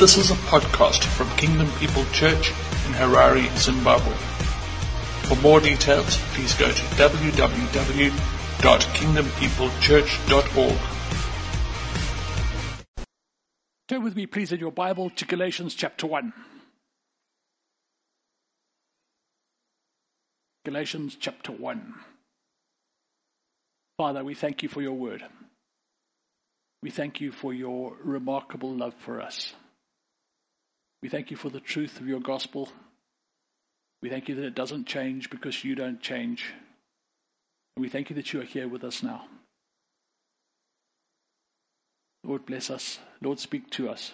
This is a podcast from Kingdom People Church in Harare, Zimbabwe. For more details, please go to www.kingdompeoplechurch.org. Turn with me, please, in your Bible to Galatians chapter 1. Galatians chapter 1. Father, we thank you for your word. We thank you for your remarkable love for us. We thank you for the truth of your gospel. We thank you that it doesn't change because you don't change. And we thank you that you are here with us now. Lord, bless us. Lord, speak to us.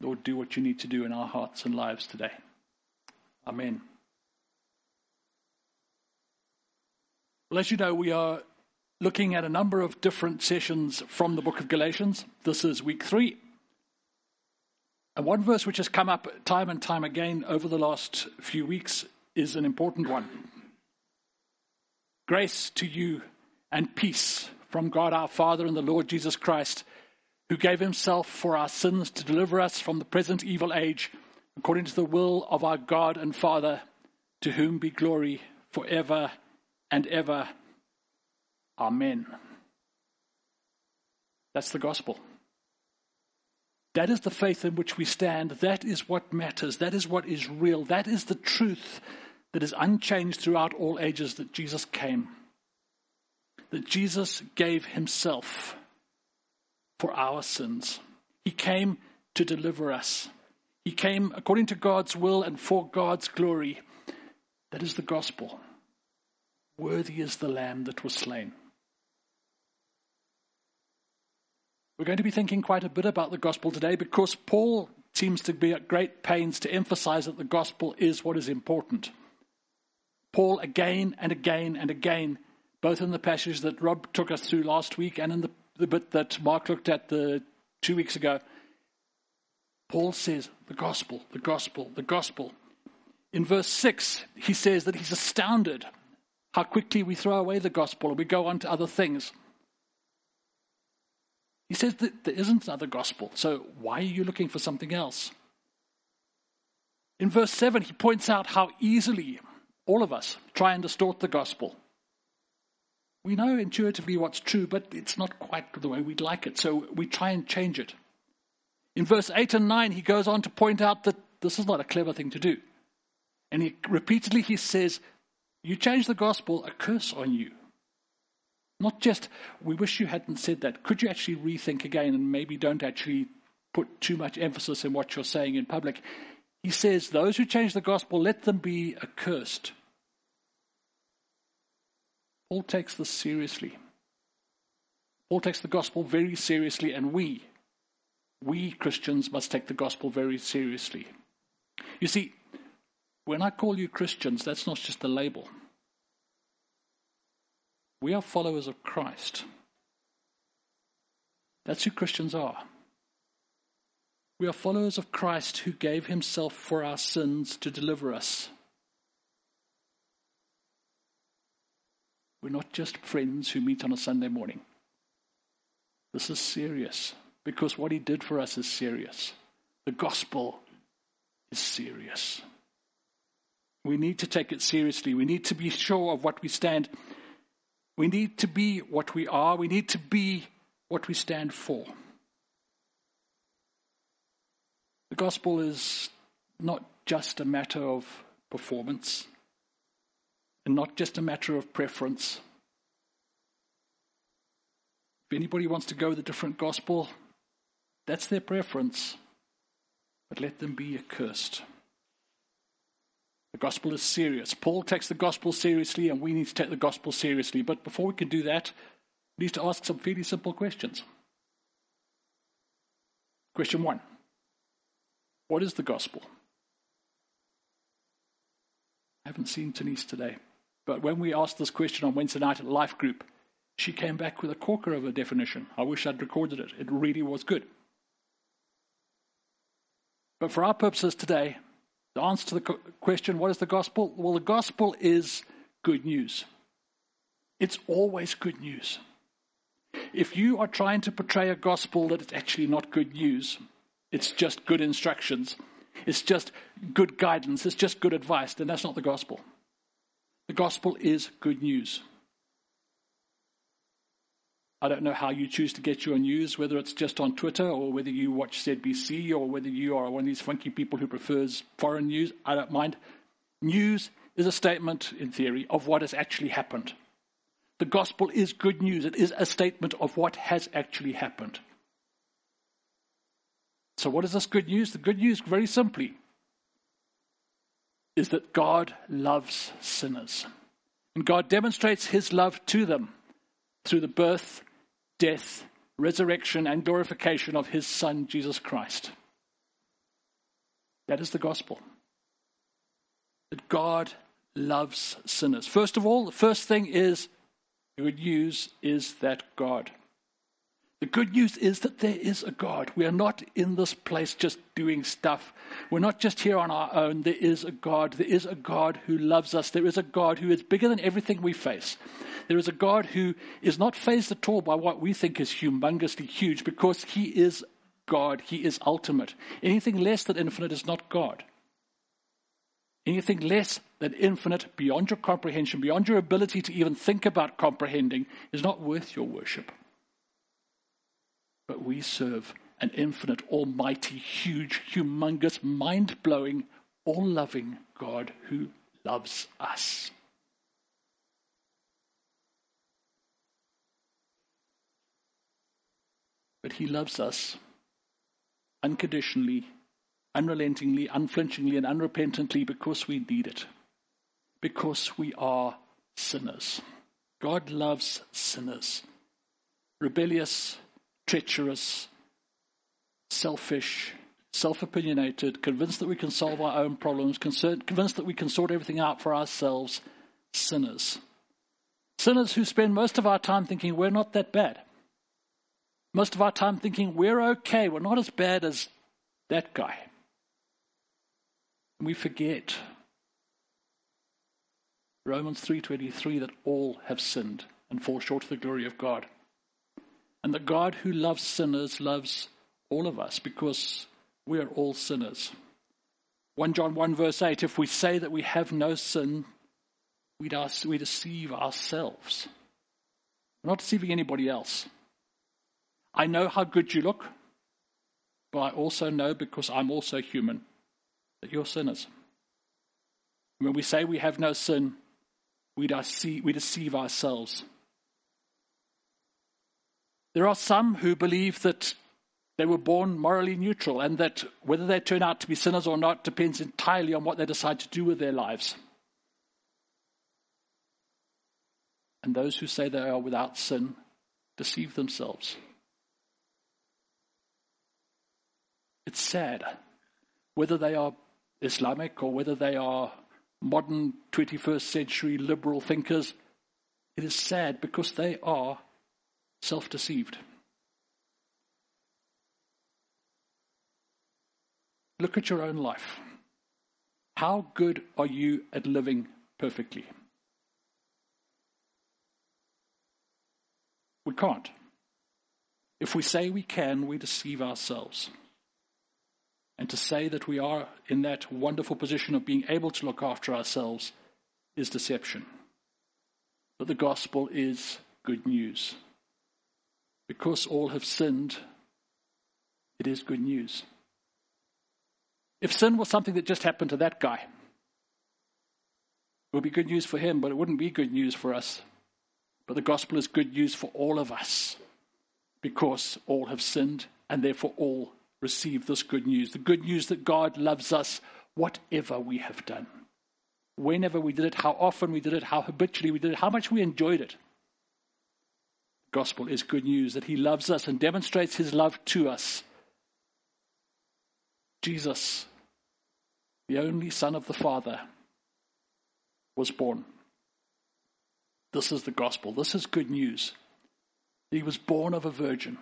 Lord, do what you need to do in our hearts and lives today. Amen. Well, as you know, we are looking at a number of different sessions from the book of Galatians. This is week three. And one verse which has come up time and time again over the last few weeks is an important one. Grace to you and peace from God our Father and the Lord Jesus Christ, who gave himself for our sins to deliver us from the present evil age, according to the will of our God and Father, to whom be glory forever and ever. Amen. That's the gospel. That is the faith in which we stand. That is what matters. That is what is real. That is the truth that is unchanged throughout all ages that Jesus came. That Jesus gave himself for our sins. He came to deliver us. He came according to God's will and for God's glory. That is the gospel. Worthy is the lamb that was slain. We're going to be thinking quite a bit about the gospel today because Paul seems to be at great pains to emphasize that the gospel is what is important. Paul, again and again and again, both in the passage that Rob took us through last week and in the, the bit that Mark looked at the two weeks ago, Paul says, the gospel, the gospel, the gospel. In verse 6, he says that he's astounded how quickly we throw away the gospel and we go on to other things. He says that there isn't another gospel, so why are you looking for something else? In verse 7, he points out how easily all of us try and distort the gospel. We know intuitively what's true, but it's not quite the way we'd like it, so we try and change it. In verse 8 and 9, he goes on to point out that this is not a clever thing to do. And he, repeatedly he says, You change the gospel, a curse on you. Not just, we wish you hadn't said that. Could you actually rethink again and maybe don't actually put too much emphasis in what you're saying in public? He says, Those who change the gospel, let them be accursed. Paul takes this seriously. Paul takes the gospel very seriously, and we, we Christians, must take the gospel very seriously. You see, when I call you Christians, that's not just a label. We are followers of Christ. That's who Christians are. We are followers of Christ who gave himself for our sins to deliver us. We're not just friends who meet on a Sunday morning. This is serious because what he did for us is serious. The gospel is serious. We need to take it seriously. We need to be sure of what we stand. We need to be what we are. We need to be what we stand for. The gospel is not just a matter of performance and not just a matter of preference. If anybody wants to go a different gospel, that's their preference. But let them be accursed. The gospel is serious. Paul takes the gospel seriously, and we need to take the gospel seriously. But before we can do that, we need to ask some fairly simple questions. Question one What is the gospel? I haven't seen Denise today, but when we asked this question on Wednesday night at Life Group, she came back with a corker of a definition. I wish I'd recorded it. It really was good. But for our purposes today, the answer to the question, what is the gospel? Well, the gospel is good news. It's always good news. If you are trying to portray a gospel that is actually not good news, it's just good instructions, it's just good guidance, it's just good advice, then that's not the gospel. The gospel is good news. I don't know how you choose to get your news, whether it's just on Twitter or whether you watch ZBC or whether you are one of these funky people who prefers foreign news. I don't mind. News is a statement, in theory, of what has actually happened. The gospel is good news. It is a statement of what has actually happened. So, what is this good news? The good news, very simply, is that God loves sinners. And God demonstrates his love to them through the birth, death, resurrection, and glorification of his Son, Jesus Christ. That is the gospel. That God loves sinners. First of all, the first thing is the good news is that God. The good news is that there is a God. We are not in this place just doing stuff. We're not just here on our own. There is a God. There is a God who loves us. There is a God who is bigger than everything we face. There is a God who is not fazed at all by what we think is humongously huge because he is God. He is ultimate. Anything less than infinite is not God. Anything less than infinite, beyond your comprehension, beyond your ability to even think about comprehending, is not worth your worship. But we serve an infinite, almighty, huge, humongous, mind blowing, all loving God who loves us. But He loves us unconditionally, unrelentingly, unflinchingly, and unrepentantly because we need it, because we are sinners. God loves sinners, rebellious, treacherous, selfish, self opinionated, convinced that we can solve our own problems, convinced that we can sort everything out for ourselves, sinners. Sinners who spend most of our time thinking we're not that bad. Most of our time thinking we're okay, we're not as bad as that guy. And we forget Romans 3:23 that all have sinned and fall short of the glory of God. And the God who loves sinners loves all of us because we are all sinners. 1 John 1, verse 8 if we say that we have no sin, we deceive ourselves. We're not deceiving anybody else. I know how good you look, but I also know because I'm also human that you're sinners. When we say we have no sin, we deceive, we deceive ourselves. There are some who believe that they were born morally neutral and that whether they turn out to be sinners or not depends entirely on what they decide to do with their lives. And those who say they are without sin deceive themselves. It's sad. Whether they are Islamic or whether they are modern 21st century liberal thinkers, it is sad because they are self deceived. Look at your own life. How good are you at living perfectly? We can't. If we say we can, we deceive ourselves. And to say that we are in that wonderful position of being able to look after ourselves is deception. But the gospel is good news. Because all have sinned, it is good news. If sin was something that just happened to that guy, it would be good news for him, but it wouldn't be good news for us. But the gospel is good news for all of us because all have sinned and therefore all receive this good news. The good news that God loves us whatever we have done. Whenever we did it, how often we did it, how habitually we did it, how much we enjoyed it gospel is good news that he loves us and demonstrates his love to us. Jesus, the only Son of the Father, was born. This is the gospel. This is good news. He was born of a virgin.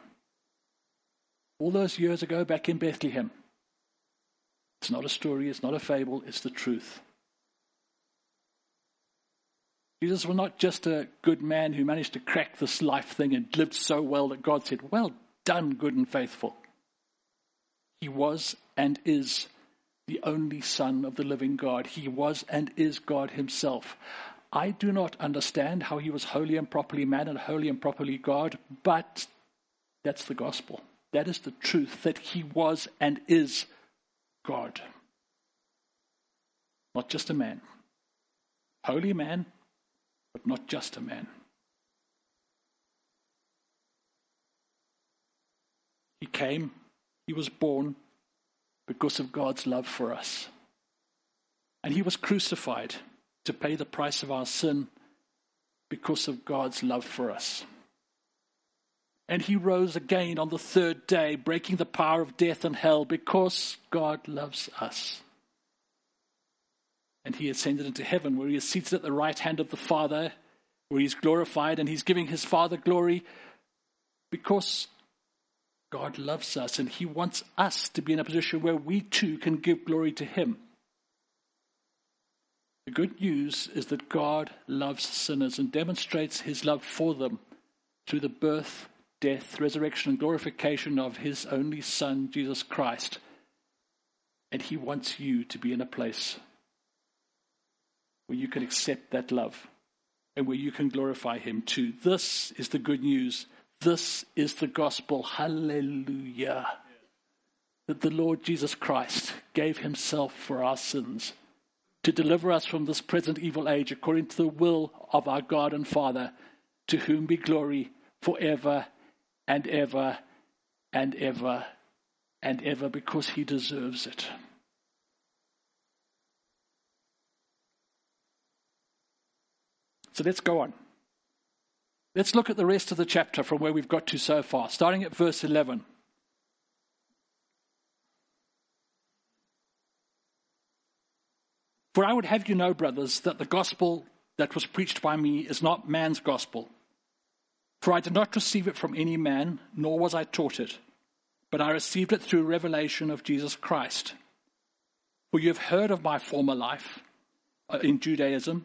All those years ago back in Bethlehem. It's not a story, it's not a fable, it's the truth. Jesus was not just a good man who managed to crack this life thing and lived so well that God said, Well done, good and faithful. He was and is the only Son of the living God. He was and is God Himself. I do not understand how He was wholly and properly man and wholly and properly God, but that's the gospel. That is the truth that He was and is God. Not just a man. Holy man, but not just a man. He came, he was born because of God's love for us. And he was crucified to pay the price of our sin because of God's love for us. And he rose again on the third day, breaking the power of death and hell because God loves us and he ascended into heaven, where he is seated at the right hand of the Father, where he's glorified, and he's giving his Father glory because God loves us and he wants us to be in a position where we too can give glory to him. The good news is that God loves sinners and demonstrates his love for them through the birth, death, resurrection, and glorification of his only Son, Jesus Christ. And he wants you to be in a place where you can accept that love and where you can glorify Him too. This is the good news. This is the gospel. Hallelujah. That the Lord Jesus Christ gave Himself for our sins to deliver us from this present evil age according to the will of our God and Father, to whom be glory forever and ever and ever and ever because He deserves it. So let's go on. Let's look at the rest of the chapter from where we've got to so far, starting at verse 11. For I would have you know, brothers, that the gospel that was preached by me is not man's gospel. For I did not receive it from any man, nor was I taught it, but I received it through revelation of Jesus Christ. For you have heard of my former life uh, in Judaism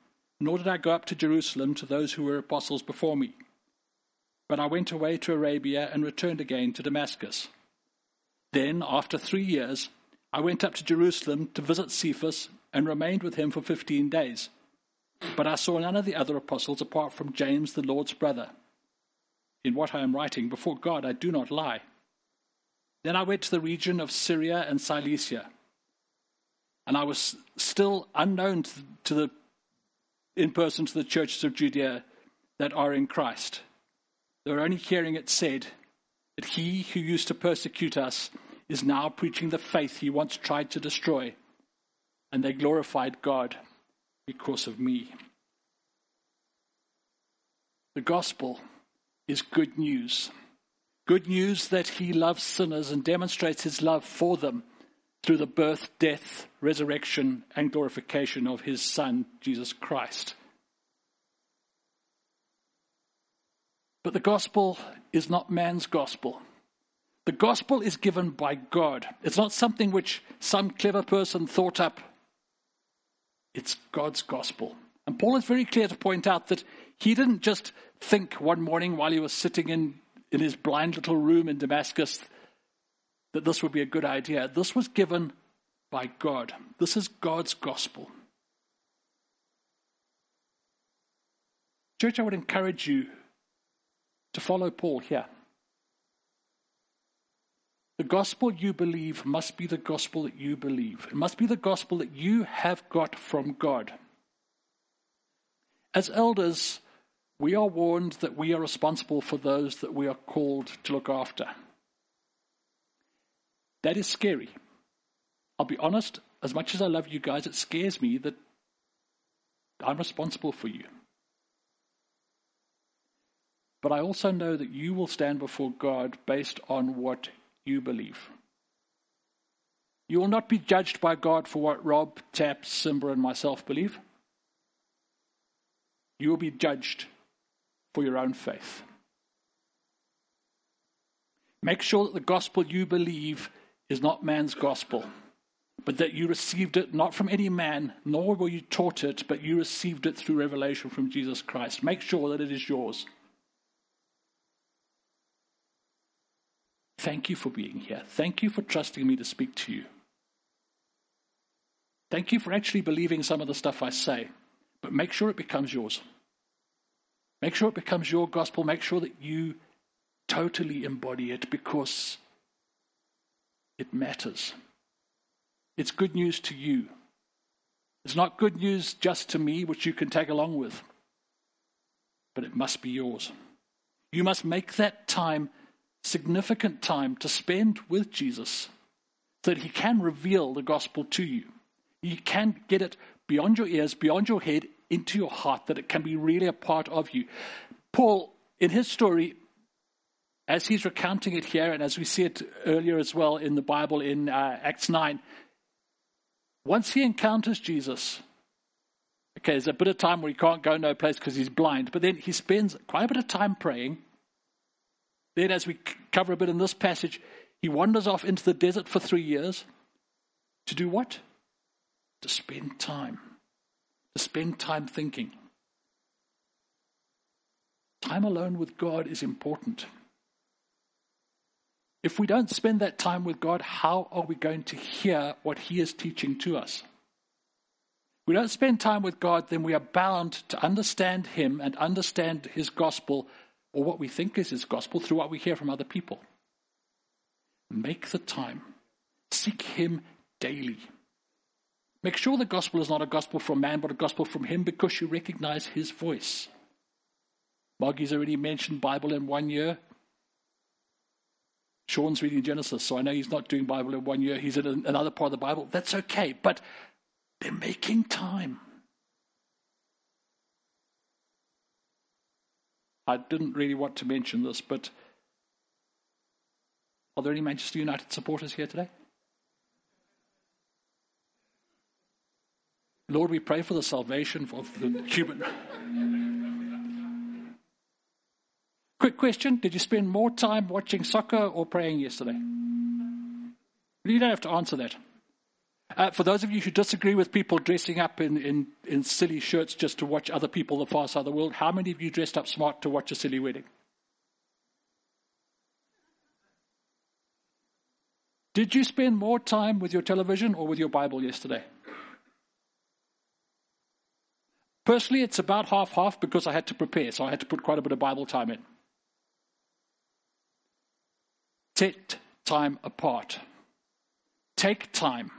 nor did I go up to Jerusalem to those who were apostles before me. But I went away to Arabia and returned again to Damascus. Then, after three years, I went up to Jerusalem to visit Cephas and remained with him for fifteen days. But I saw none of the other apostles apart from James, the Lord's brother. In what I am writing, before God I do not lie. Then I went to the region of Syria and Cilicia. And I was still unknown to the in person to the churches of Judea that are in Christ. They were only hearing it said that he who used to persecute us is now preaching the faith he once tried to destroy, and they glorified God because of me. The gospel is good news. Good news that he loves sinners and demonstrates his love for them through the birth, death, resurrection, and glorification of his Son, Jesus Christ. But the gospel is not man's gospel. The gospel is given by God. It's not something which some clever person thought up. It's God's gospel. And Paul is very clear to point out that he didn't just think one morning while he was sitting in, in his blind little room in Damascus that this would be a good idea. This was given by God. This is God's gospel. Church, I would encourage you to follow Paul here. The gospel you believe must be the gospel that you believe. It must be the gospel that you have got from God. As elders, we are warned that we are responsible for those that we are called to look after. That is scary. I'll be honest, as much as I love you guys, it scares me that I'm responsible for you. But I also know that you will stand before God based on what you believe. You will not be judged by God for what Rob, Tap, Simba, and myself believe. You will be judged for your own faith. Make sure that the gospel you believe is not man's gospel, but that you received it not from any man, nor were you taught it, but you received it through revelation from Jesus Christ. Make sure that it is yours. Thank you for being here. Thank you for trusting me to speak to you. Thank you for actually believing some of the stuff I say, but make sure it becomes yours. Make sure it becomes your gospel. Make sure that you totally embody it because it matters. It's good news to you. It's not good news just to me, which you can tag along with, but it must be yours. You must make that time significant time to spend with Jesus so that he can reveal the gospel to you. You can get it beyond your ears, beyond your head, into your heart, that it can be really a part of you. Paul, in his story, as he's recounting it here, and as we see it earlier as well in the Bible in uh, Acts 9, once he encounters Jesus, okay, there's a bit of time where he can't go no place because he's blind, but then he spends quite a bit of time praying. Then, as we cover a bit in this passage, he wanders off into the desert for three years to do what? To spend time. To spend time thinking. Time alone with God is important. If we don't spend that time with God, how are we going to hear what He is teaching to us? We don't spend time with God, then we are bound to understand Him and understand His gospel, or what we think is His gospel, through what we hear from other people. Make the time. Seek Him daily. Make sure the gospel is not a gospel from man, but a gospel from Him because you recognize His voice. Margie's already mentioned Bible in one year. Sean's reading Genesis, so I know he's not doing Bible in one year. He's in another part of the Bible. That's okay, but they're making time. I didn't really want to mention this, but are there any Manchester United supporters here today? Lord, we pray for the salvation of the human. Quick question Did you spend more time watching soccer or praying yesterday? You don't have to answer that. Uh, for those of you who disagree with people dressing up in, in, in silly shirts just to watch other people the far side of the world, how many of you dressed up smart to watch a silly wedding? Did you spend more time with your television or with your Bible yesterday? Personally, it's about half half because I had to prepare, so I had to put quite a bit of Bible time in. Set time apart. Take time.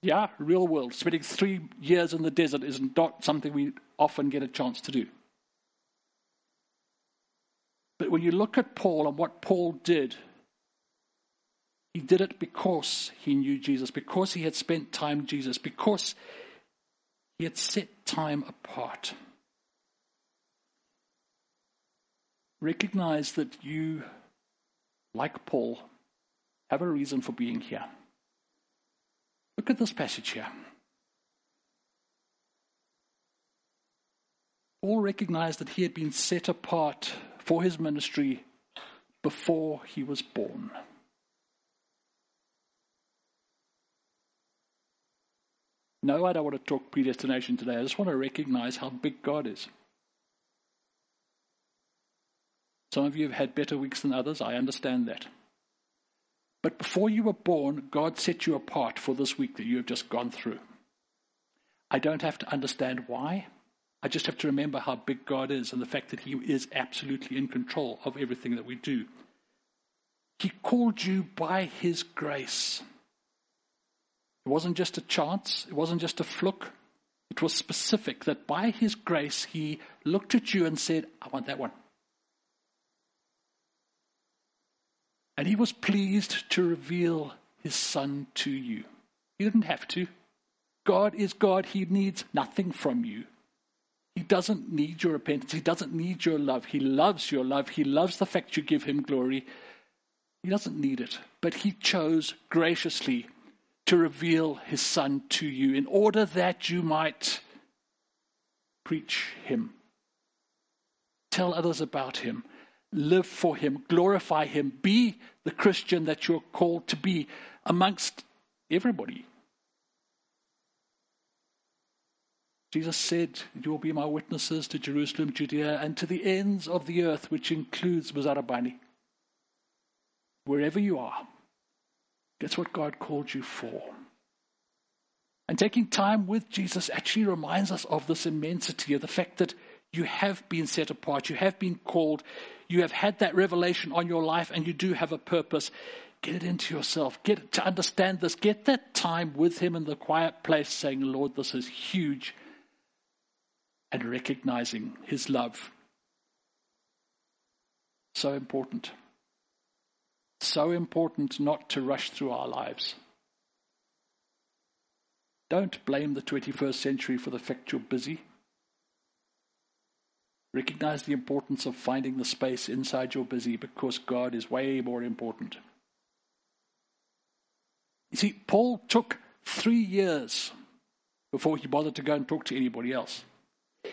Yeah, real world. Spending three years in the desert is not something we often get a chance to do. But when you look at Paul and what Paul did, he did it because he knew Jesus, because he had spent time with Jesus, because he had set time apart. Recognize that you, like Paul, have a reason for being here. Look at this passage here. Paul recognized that he had been set apart for his ministry before he was born. No, I don't want to talk predestination today. I just want to recognize how big God is. Some of you have had better weeks than others. I understand that. But before you were born, God set you apart for this week that you have just gone through. I don't have to understand why. I just have to remember how big God is and the fact that He is absolutely in control of everything that we do. He called you by His grace. It wasn't just a chance, it wasn't just a fluke. It was specific that by His grace, He looked at you and said, I want that one. And he was pleased to reveal his son to you. He didn't have to. God is God. He needs nothing from you. He doesn't need your repentance. He doesn't need your love. He loves your love. He loves the fact you give him glory. He doesn't need it. But he chose graciously to reveal his son to you in order that you might preach him, tell others about him, live for him, glorify him, be the Christian that you're called to be amongst everybody. Jesus said, You will be my witnesses to Jerusalem, Judea, and to the ends of the earth, which includes Muzarabani. Wherever you are, that's what God called you for. And taking time with Jesus actually reminds us of this immensity, of the fact that you have been set apart, you have been called, you have had that revelation on your life, and you do have a purpose. Get it into yourself. Get to understand this. Get that time with Him in the quiet place, saying, Lord, this is huge and recognizing his love. So important. So important not to rush through our lives. Don't blame the 21st century for the fact you're busy. Recognize the importance of finding the space inside your busy because God is way more important. You see, Paul took three years before he bothered to go and talk to anybody else.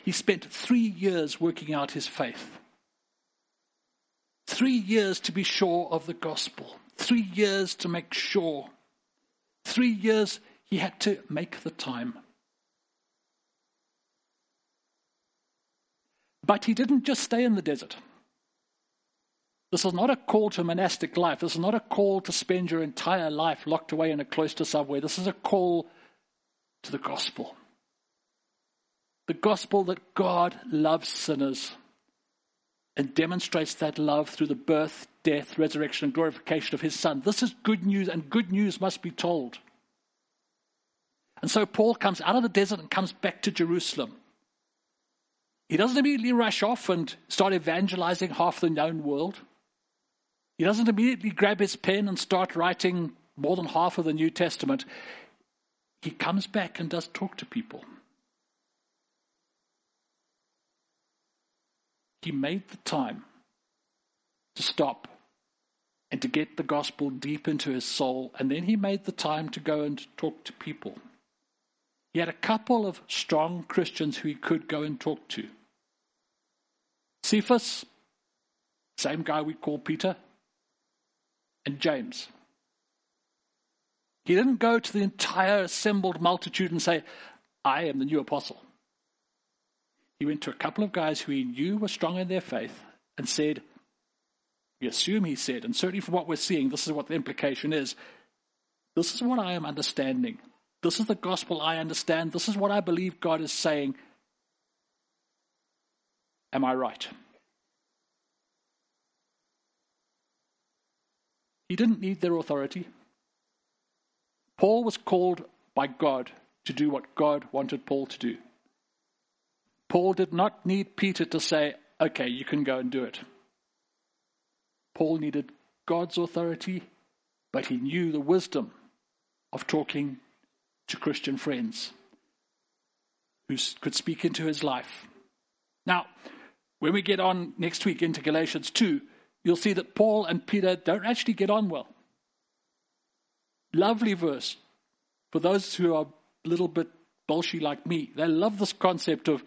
He spent three years working out his faith. Three years to be sure of the gospel. Three years to make sure. Three years he had to make the time. But he didn't just stay in the desert. This is not a call to monastic life. This is not a call to spend your entire life locked away in a cloister somewhere. This is a call to the gospel the gospel that God loves sinners and demonstrates that love through the birth, death, resurrection, and glorification of his Son. This is good news, and good news must be told. And so Paul comes out of the desert and comes back to Jerusalem. He doesn't immediately rush off and start evangelizing half the known world. He doesn't immediately grab his pen and start writing more than half of the New Testament. He comes back and does talk to people. He made the time to stop and to get the gospel deep into his soul, and then he made the time to go and talk to people. He had a couple of strong Christians who he could go and talk to. Cephas, same guy we call Peter, and James. He didn't go to the entire assembled multitude and say, I am the new apostle. He went to a couple of guys who he knew were strong in their faith and said, We assume he said, and certainly from what we're seeing, this is what the implication is. This is what I am understanding. This is the gospel I understand. This is what I believe God is saying. Am I right? He didn't need their authority. Paul was called by God to do what God wanted Paul to do. Paul did not need Peter to say, okay, you can go and do it. Paul needed God's authority, but he knew the wisdom of talking to Christian friends who could speak into his life. Now, when we get on next week into Galatians 2, you'll see that Paul and Peter don't actually get on well. Lovely verse. For those who are a little bit bolshy like me, they love this concept of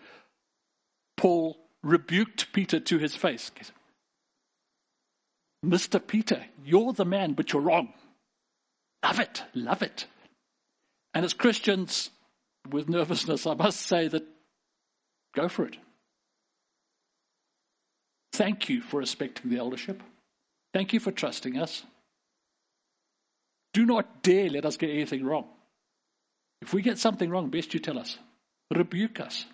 Paul rebuked Peter to his face. Mr. Peter, you're the man, but you're wrong. Love it, love it. And as Christians, with nervousness, I must say that go for it. Thank you for respecting the eldership. Thank you for trusting us. Do not dare let us get anything wrong. If we get something wrong, best you tell us. Rebuke us.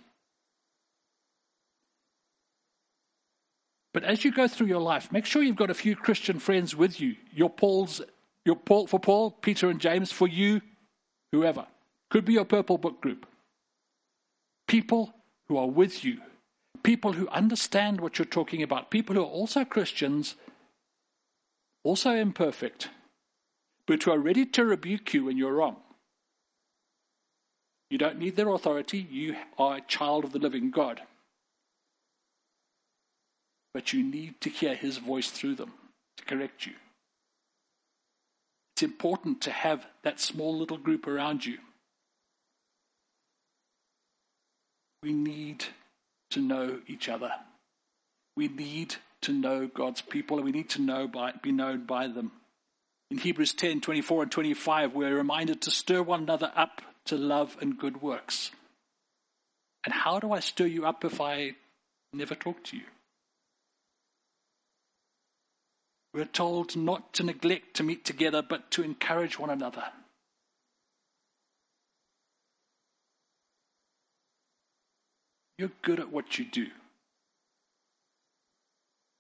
But as you go through your life, make sure you've got a few Christian friends with you. Your Paul's, your Paul for Paul, Peter and James, for you, whoever. Could be your purple book group. People who are with you. People who understand what you're talking about. People who are also Christians, also imperfect, but who are ready to rebuke you when you're wrong. You don't need their authority. You are a child of the living God. But you need to hear his voice through them to correct you. It's important to have that small little group around you. We need to know each other. We need to know God's people and we need to know by, be known by them. In Hebrews 10 24 and 25, we're reminded to stir one another up to love and good works. And how do I stir you up if I never talk to you? We're told not to neglect to meet together, but to encourage one another. You're good at what you do.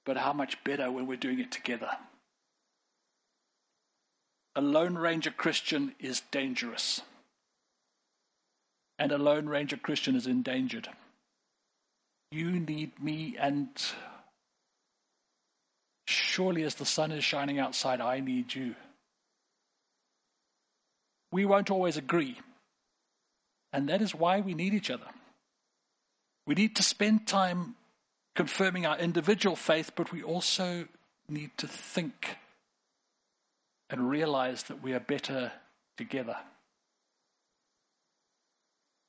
But how much better when we're doing it together? A Lone Ranger Christian is dangerous. And a Lone Ranger Christian is endangered. You need me, and surely as the sun is shining outside, I need you. We won't always agree. And that is why we need each other. We need to spend time confirming our individual faith, but we also need to think and realize that we are better together.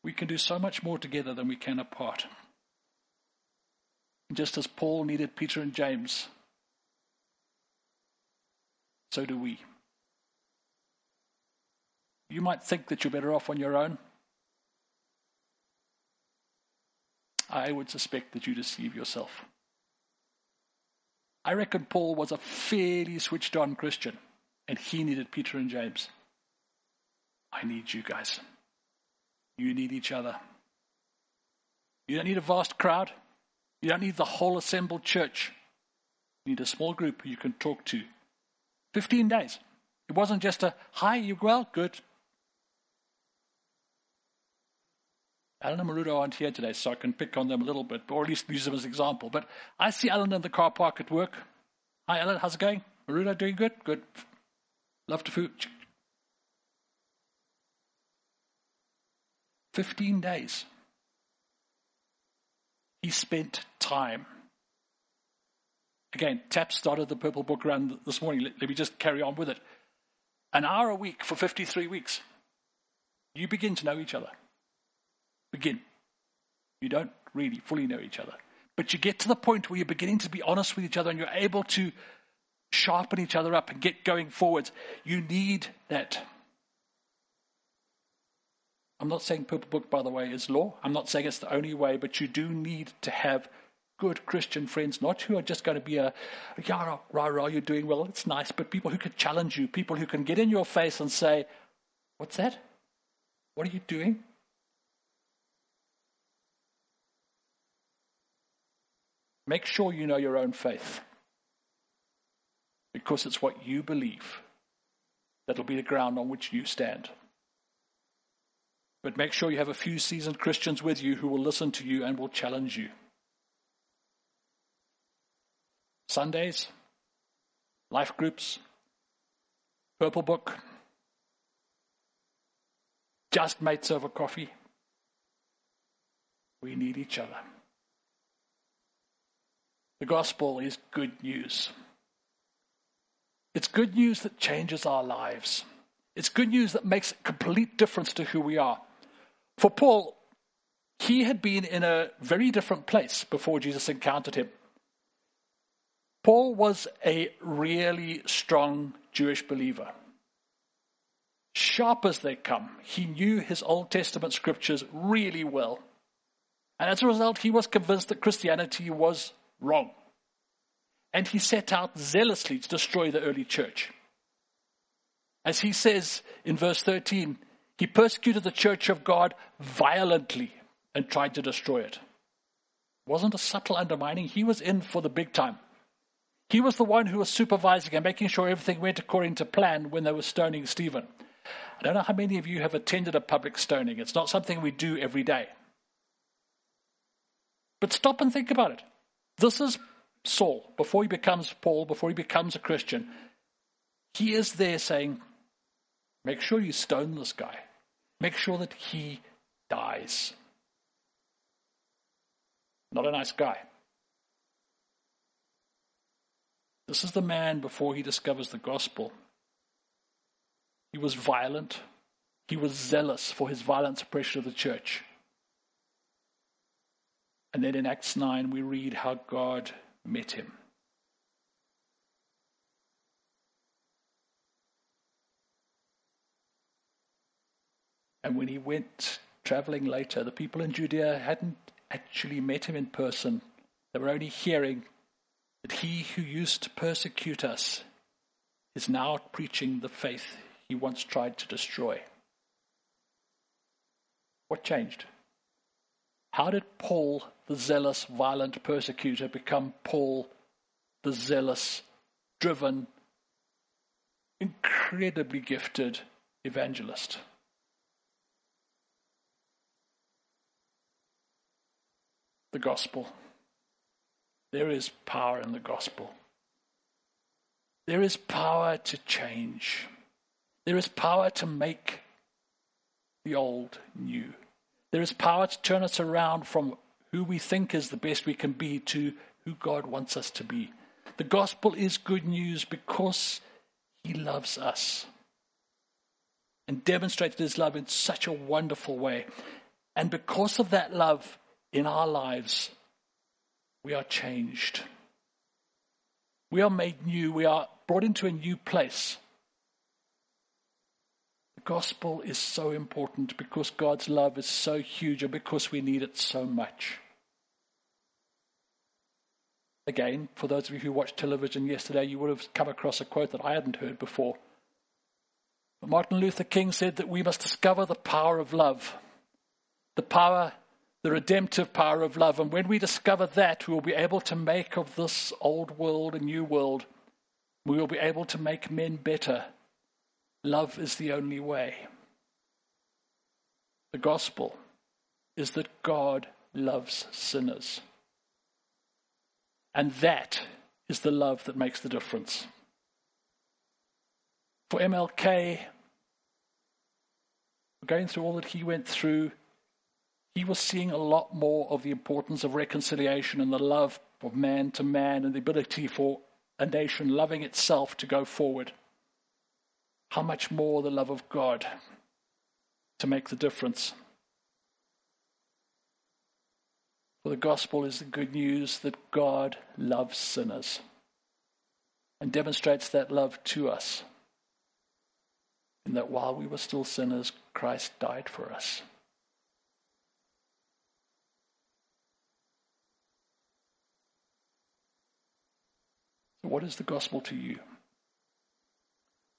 We can do so much more together than we can apart. Just as Paul needed Peter and James, so do we. You might think that you're better off on your own. I would suspect that you deceive yourself. I reckon Paul was a fairly switched on Christian, and he needed Peter and James. I need you guys. You need each other. You don't need a vast crowd. You don't need the whole assembled church. You need a small group you can talk to. 15 days. It wasn't just a, hi, you well? Good. Alan and Marudo aren't here today, so I can pick on them a little bit, or at least use them as an example. But I see Alan in the car park at work. Hi, Alan, how's it going? Marudo, doing good? Good. Love to food. 15 days. He spent time. Again, Tap started the Purple Book run this morning. Let, let me just carry on with it. An hour a week for 53 weeks. You begin to know each other. Begin. You don't really fully know each other. But you get to the point where you're beginning to be honest with each other and you're able to sharpen each other up and get going forwards. You need that I'm not saying Purple Book, by the way, is law. I'm not saying it's the only way, but you do need to have good Christian friends, not who are just going to be a, yeah, rah, rah, you're doing well, it's nice, but people who can challenge you, people who can get in your face and say, What's that? What are you doing? Make sure you know your own faith because it's what you believe that'll be the ground on which you stand. But make sure you have a few seasoned Christians with you who will listen to you and will challenge you. Sundays, life groups, Purple Book, just mates over coffee. We need each other. The gospel is good news. It's good news that changes our lives. It's good news that makes a complete difference to who we are. For Paul, he had been in a very different place before Jesus encountered him. Paul was a really strong Jewish believer. Sharp as they come, he knew his Old Testament scriptures really well. And as a result, he was convinced that Christianity was wrong. And he set out zealously to destroy the early church. As he says in verse 13, he persecuted the church of God violently and tried to destroy it. Wasn't a subtle undermining, he was in for the big time. He was the one who was supervising and making sure everything went according to plan when they were stoning Stephen. I don't know how many of you have attended a public stoning. It's not something we do every day. But stop and think about it. This is Saul, before he becomes Paul, before he becomes a Christian. He is there saying, Make sure you stone this guy. Make sure that he dies. Not a nice guy. This is the man before he discovers the gospel. He was violent. He was zealous for his violent suppression of the church. And then in Acts 9, we read how God met him. And when he went traveling later, the people in Judea hadn't actually met him in person. They were only hearing that he who used to persecute us is now preaching the faith he once tried to destroy. What changed? How did Paul, the zealous, violent persecutor, become Paul, the zealous, driven, incredibly gifted evangelist? The gospel. There is power in the gospel. There is power to change. There is power to make the old new. There is power to turn us around from who we think is the best we can be to who God wants us to be. The gospel is good news because he loves us and demonstrated his love in such a wonderful way. And because of that love in our lives, we are changed. We are made new. We are brought into a new place. Gospel is so important because God's love is so huge and because we need it so much. Again, for those of you who watched television yesterday, you would have come across a quote that I hadn't heard before. Martin Luther King said that we must discover the power of love, the power the redemptive power of love. And when we discover that, we will be able to make of this old world a new world. We will be able to make men better. Love is the only way. The gospel is that God loves sinners. And that is the love that makes the difference. For MLK, going through all that he went through, he was seeing a lot more of the importance of reconciliation and the love of man to man and the ability for a nation loving itself to go forward. How much more the love of God to make the difference. For the gospel is the good news that God loves sinners and demonstrates that love to us. In that while we were still sinners, Christ died for us. What is the gospel to you?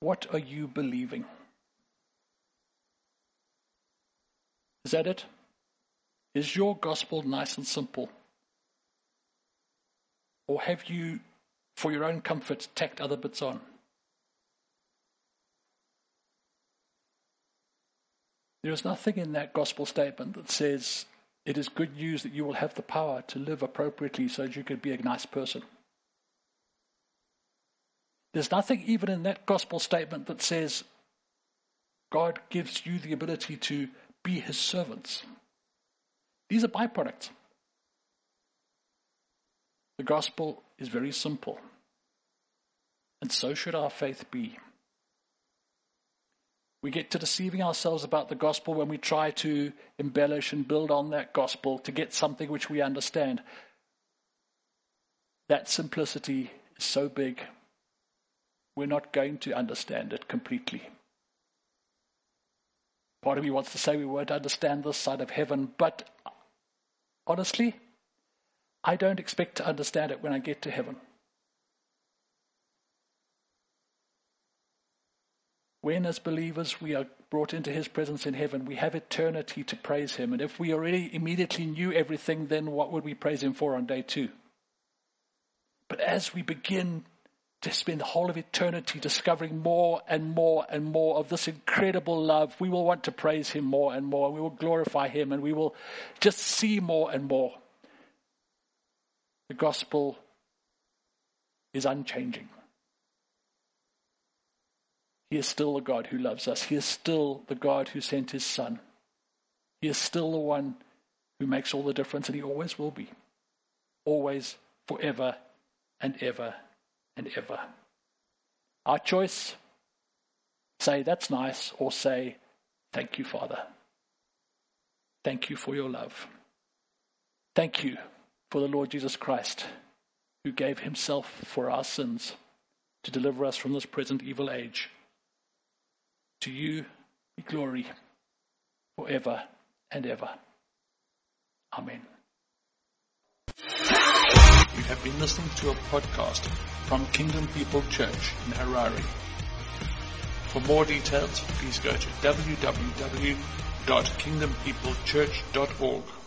What are you believing? Is that it? Is your gospel nice and simple? Or have you, for your own comfort, tacked other bits on? There is nothing in that gospel statement that says it is good news that you will have the power to live appropriately so that you could be a nice person. There's nothing even in that gospel statement that says God gives you the ability to be his servants. These are byproducts. The gospel is very simple, and so should our faith be. We get to deceiving ourselves about the gospel when we try to embellish and build on that gospel to get something which we understand. That simplicity is so big we're not going to understand it completely. Part of me wants to say we won't understand this side of heaven, but honestly, I don't expect to understand it when I get to heaven. When, as believers, we are brought into His presence in heaven, we have eternity to praise Him. And if we already immediately knew everything, then what would we praise Him for on day two? But as we begin to spend the whole of eternity discovering more and more and more of this incredible love. We will want to praise Him more and more. And we will glorify Him and we will just see more and more. The gospel is unchanging. He is still the God who loves us. He is still the God who sent His Son. He is still the one who makes all the difference, and He always will be. Always, forever, and ever, and ever. Our choice say, That's nice, or say, Thank you, Father. Thank you for your love. Thank you for the Lord Jesus Christ, who gave himself for our sins to deliver us from this present evil age. To you be glory forever and ever. Amen. You have been listening to a podcast from Kingdom People Church in Harare. For more details, please go to www.kingdompeoplechurch.org.